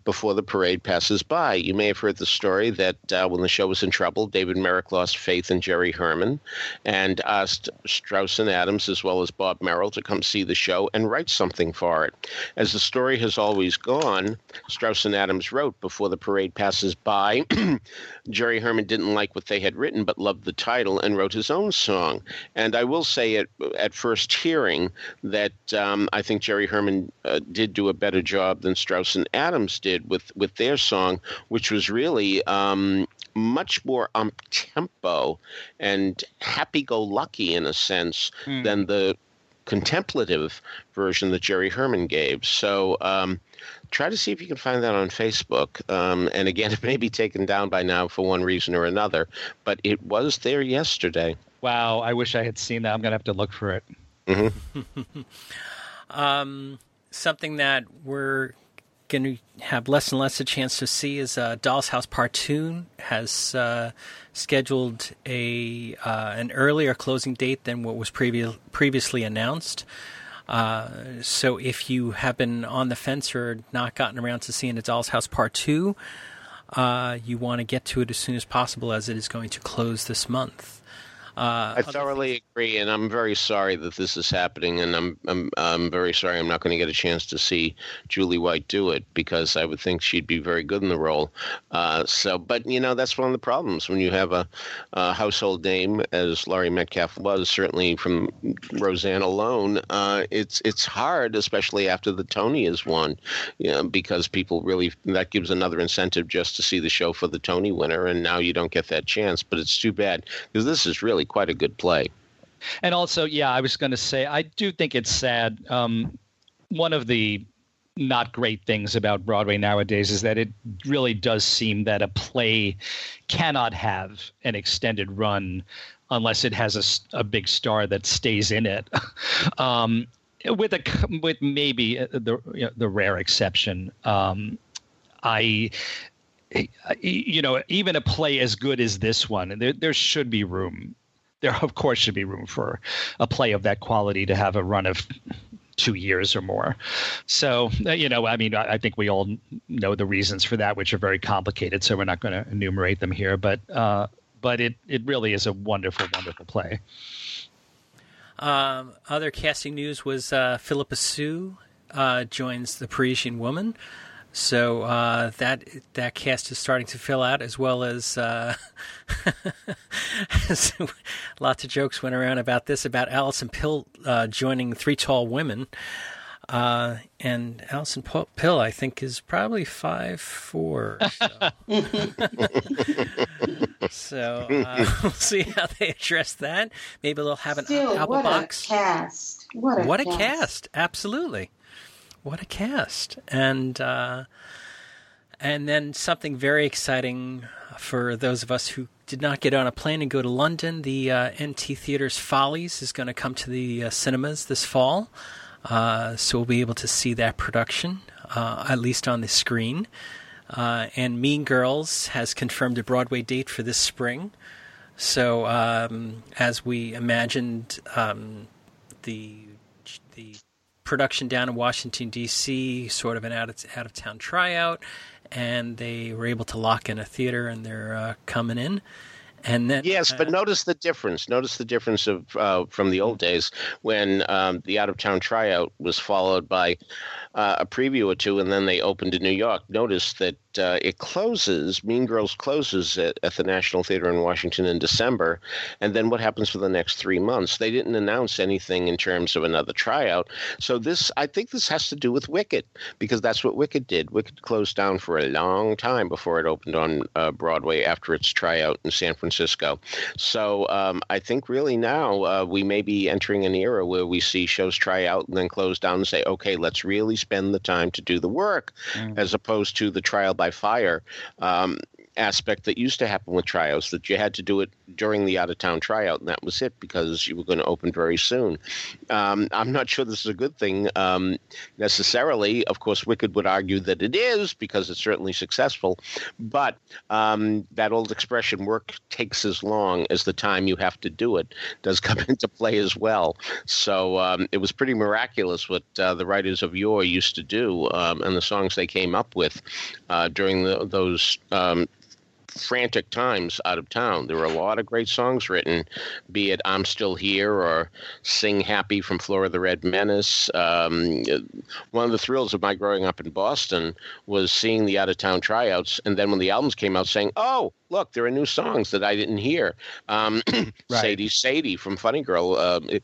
before the parade passes by. You may have heard the story that uh, when the show was in trouble, David Merrick lost faith in Jerry Herman and asked Strouse and Adams, as well as Bob Merrill, to come see the show and write something for it. As the story has always gone, Strouse and Adams wrote before the parade passes by. Jerry Herman didn't like what they had written, but loved the title and wrote his own song. And I will say at, at first hearing that um, I think Jerry Herman uh, did do a better job than Strouse and Adams did with, with their song, which was really um, much more up tempo and happy go lucky in a sense
Hmm.
than the contemplative version that Jerry Herman gave. So um, try to see if you can find that on Facebook. Um, and again, it may be taken down by now for one reason or another, but it was there yesterday.
Wow, I wish I had seen that. I'm going to have to look for it.
Um, something that we're going to have less and less a chance to see is uh, Doll's House Part Two has uh, scheduled a uh, an earlier closing date than what was previ- previously announced. Uh, so if you have been on the fence or not gotten around to seeing a Doll's House Part Two, uh, you want to get to it as soon as possible as it is going to close this month. Uh,
I thoroughly agree, and I'm very sorry that this is happening, and I'm I'm I'm very sorry I'm not going to get a chance to see Julie White do it because I would think she'd be very good in the role. Uh, so, but you know that's one of the problems when you have a, a household name as Laurie Metcalf was, certainly from Roseanne alone. Uh, it's it's hard, especially after the Tony is won, you know, because people really that gives another incentive just to see the show for the Tony winner, and now you don't get that chance. But it's too bad because this is really quite a good play.
And also, yeah, I was going to say, I do think it's sad. Um, one of the not great things about Broadway nowadays is that it really does seem that a play cannot have an extended run unless it has a big star that stays in it. um, with a with maybe uh, the you know, the rare exception. Um, I you know, even a play as good as this one, there there should be room. There, of course, should be room for a play of that quality to have a run of two years or more. So, uh, you know, I mean, I think we all know the reasons for that, which are very complicated. So we're not going to enumerate them here. But, uh, but it it really is a wonderful, wonderful play.
Um, other casting news was uh, Phillipa Soo uh, joins the Parisian Woman. So uh, that that cast is starting to fill out, as well as uh, lots of jokes went around about this about Alison Pill uh, joining Three Tall Women, uh, and Alison Pill I think is probably five four. So, so uh, we'll see how they address that. Maybe they'll have an
Still,
album
what
box.
A cast! What a
what
cast.
a cast! Absolutely what a cast and uh, and then something very exciting for those of us who did not get on a plane and go to London. The uh, NT Theatre's Follies is going to come to the uh, cinemas this fall, uh, so we'll be able to see that production uh, at least on the screen. Uh, and Mean Girls has confirmed a Broadway date for this spring. So um, as we imagined, um, the the production down in Washington D.C., sort of an out of out of town tryout, and they were able to lock in a theater, and they're uh, coming in. And then,
yes, but
uh,
notice the difference. Notice the difference of uh, from the old days when um, the out of town tryout was followed by uh, a preview or two, and then they opened in New York. Notice that uh, it closes. Mean Girls closes at, at, the National Theater in Washington in December, and then what happens for the next three months? They didn't announce anything in terms of another tryout. So this, I think, this has to do with Wicked because that's what Wicked did. Wicked closed down for a long time before it opened on uh, Broadway after its tryout in San Francisco. So um, I think really now uh, we may be entering an era where we see shows try out and then close down and say, okay, let's really spend the time to do the work, mm. as opposed to the trial by fire um, aspect that used to happen with tryouts that you had to do it during the out of town tryout and that was it because you were going to open very soon. Um, i'm not sure this is a good thing um, necessarily. Of course wicked would argue that it is because it's certainly successful but um, that old expression work takes as long as the time you have to do it does come into play as well. So um, it was pretty miraculous what uh, the writers of yore used to do um, and the songs they came up with uh, during the, those um, frantic times out of town. There were a lot of great songs written, be it I'm Still Here or Sing Happy from Flora the Red Menace. Um, one of the thrills of my growing up in Boston was seeing the out of town tryouts, and then when the albums came out, saying, Oh, look, there are new songs that I didn't hear. Um, right. Sadie Sadie from Funny Girl. Uh, it,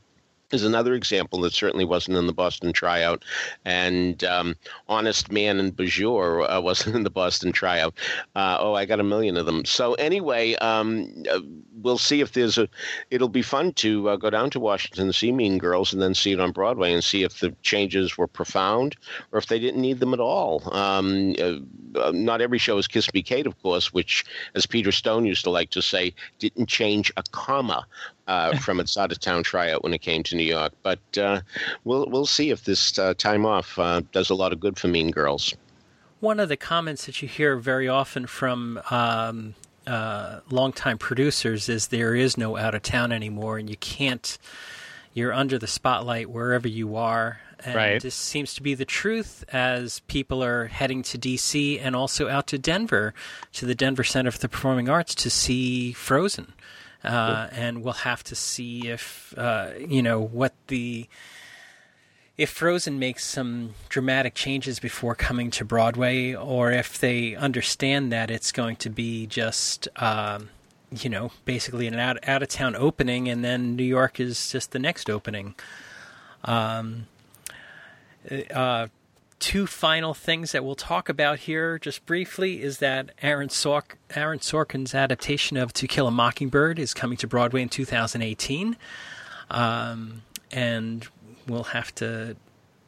is another example that certainly wasn't in the Boston tryout, and um, Honest Man and Bajour uh, wasn't in the Boston tryout. Uh, oh, I got a million of them. So anyway, um, uh, we'll see if there's a. It'll be fun to uh, go down to Washington, see Mean Girls, and then see it on Broadway, and see if the changes were profound or if they didn't need them at all. Um, uh, not every show is Kiss Me Kate, of course, which, as Peter Stone used to like to say, didn't change a comma uh, from its out of town tryout when it came to New York. But uh, we'll we'll see if this uh, time off uh, does a lot of good for Mean Girls.
One of the comments that you hear very often from um, uh, longtime producers is there is no out of town anymore, and you can't. You're under the spotlight wherever you are. And
right.
this seems to be the truth as people are heading to DC and also out to Denver, to the Denver Center for the Performing Arts to see Frozen. Uh, and we'll have to see if uh, you know what the if Frozen makes some dramatic changes before coming to Broadway, or if they understand that it's going to be just um, you know basically an out out of town opening, and then New York is just the next opening. Um, uh, two final things that we'll talk about here just briefly is that Aaron, Sork- Aaron Sorkin's adaptation of To Kill a Mockingbird is coming to Broadway in 2018. Um, and we'll have to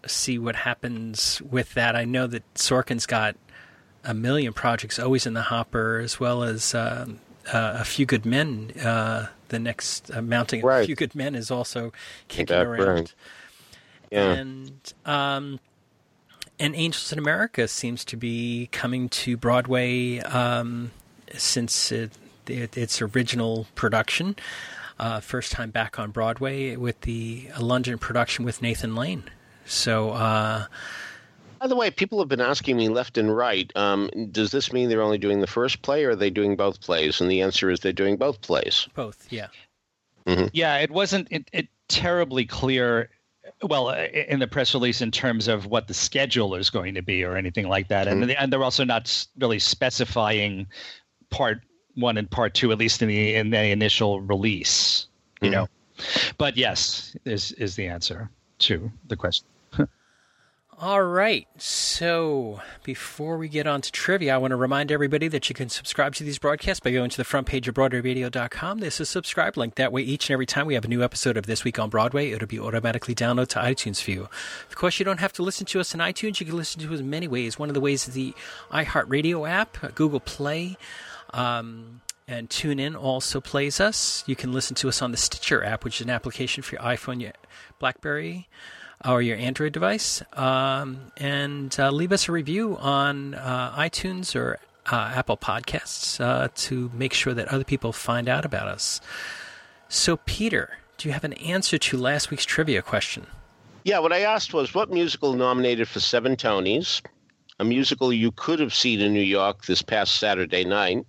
see what happens with that. I know that Sorkin's got a million projects always in the hopper, as well as uh, uh, A Few Good Men. Uh, the next uh, mounting
right.
A Few Good Men is also kicking around.
Right. Yeah.
And um, and Angels in America seems to be coming to Broadway um, since it, it, its original production. Uh, first time back on Broadway with the London production with Nathan Lane. So uh,
By the way, people have been asking me left and right. Um, does this mean they're only doing the first play, or are they doing both plays? And the answer is they're doing both plays.
Both, yeah.
Yeah, it wasn't it, it terribly clear. Well, uh, in the press release, in terms of what the schedule is going to be or anything like that, and they- and they're also not really specifying part one and part two, at least in the in the initial release. You know, but yes, is is the answer to the question.
All right. So before we get on to trivia, I want to remind everybody that you can subscribe to these broadcasts by going to the front page of BroadwayRadio.com. There's a subscribe link. That way, each and every time we have a new episode of This Week on Broadway, it'll be automatically downloaded to iTunes for you. Of course, you don't have to listen to us on iTunes. You can listen to us in many ways. One of the ways is the iHeartRadio app, uh, Google Play. Um, and TuneIn also plays us. You can listen to us on the Stitcher app, which is an application for your iPhone, your BlackBerry, or your Android device. Um, and uh, leave us a review on uh, iTunes or uh, Apple Podcasts uh, to make sure that other people find out about us. So, Peter, do you have an answer to last week's trivia question?
Yeah, what I asked was what musical nominated for seven Tonys, a musical you could have seen in New York this past Saturday night,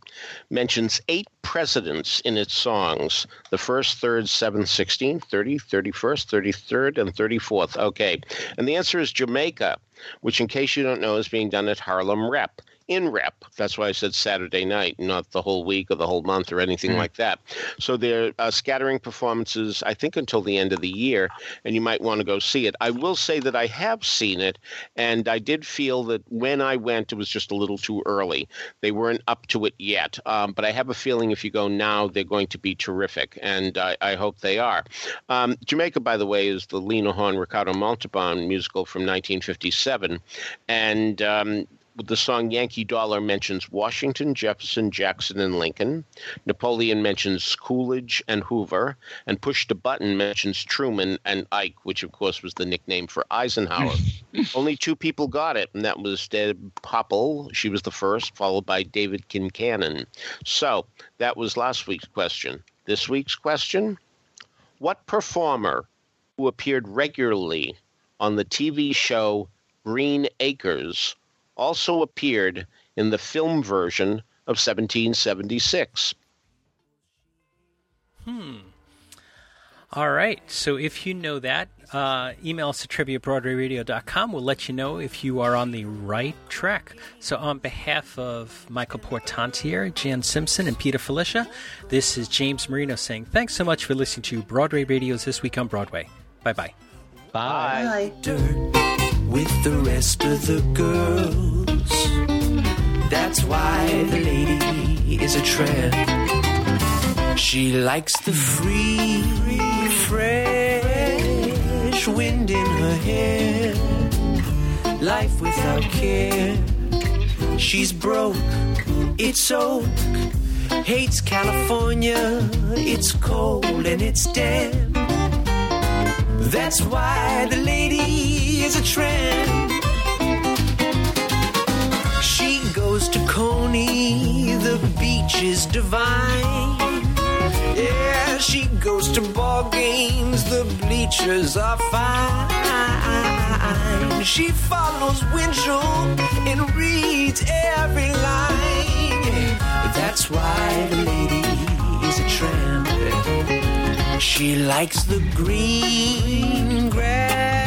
mentions eight presidents in its songs the first, third, seventh, 16th, 30th, 31st, 33rd, and 34th. Okay. And the answer is Jamaica, which, in case you don't know, is being done at Harlem Rep. In rep. That's why I said Saturday night, not the whole week or the whole month or anything like that. So they're uh, scattering performances, I think, until the end of the year, and you might want to go see it. I will say that I have seen it, and I did feel that when I went, it was just a little too early. They weren't up to it yet, um, but I have a feeling if you go now, they're going to be terrific, and I, I hope they are. Um, Jamaica, by the way, is the Lena Horne Ricardo Montalban musical from 1957, and um, the song Yankee Dollar mentions Washington, Jefferson, Jackson, and Lincoln. Napoleon mentions Coolidge and Hoover. And Push the Button mentions Truman and Ike, which, of course, was the nickname for Eisenhower. Only two people got it, and that was Deb Popple. She was the first, followed by David Kincannon. So that was last week's question. This week's question What performer who appeared regularly on the TV show Green Acres also appeared in the film version of 1776. Hmm.
All right. So if you know that, uh, email us at trivia at broadwayradio.com. We'll let you know if you are on the right track. So on behalf of Michael Portantiere, Jan Simpson, and Peter Filichia, this is James Marino saying thanks so much for listening to Broadway Radio's This Week on Broadway. Bye-bye.
Bye.
Bye.
With the rest of the girls. That's why the lady is a tramp. She likes the free, fresh wind in her hair. Life without care. She's broke, it's oak. Hates California, it's cold and it's damp. That's why the lady is a tramp. She goes to Coney, the beach is divine. Yeah, she goes to ball games, the bleachers are fine. She follows Winchell and reads every line. That's why the lady is a tramp. She likes the green grass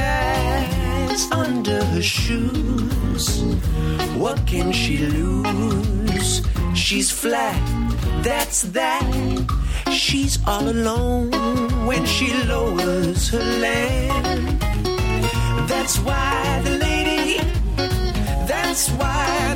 under her shoes. What can she lose? She's flat, that's that. She's all alone when she lowers her lamp. That's why the lady, that's why